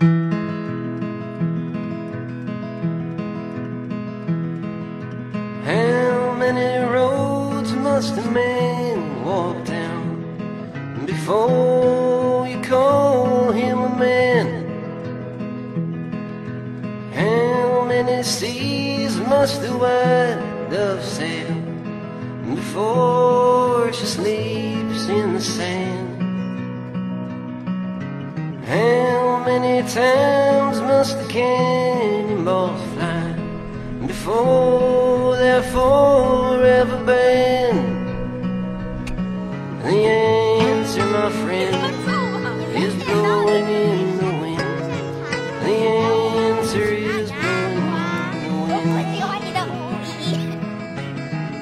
How many roads must a man walk down before you call him a man? How many seas must the white dove sail before she sleeps in the sand? How many times must the cannonballs fly before they're forever banned? The answer, my friend, is blowing in the wind. The answer is blowing in the wind.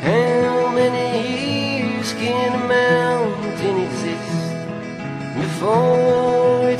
How many years can a mountain exist before?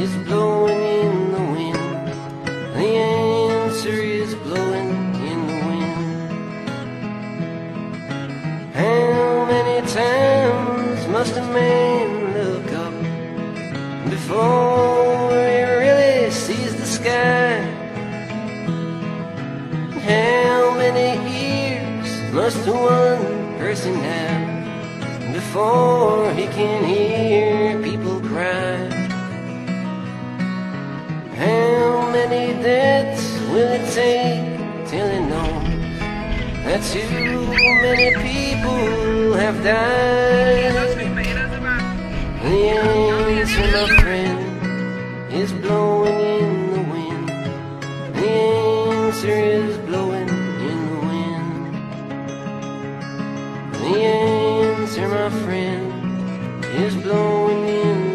is blowing in the wind. The answer is blowing in the wind. How many times must a man look up before he really sees the sky? How many years must one person have before he can hear deaths will it take till he knows that too many people have died? The answer, my friend, is blowing in the wind. The answer is blowing in the wind. The answer, my friend, is blowing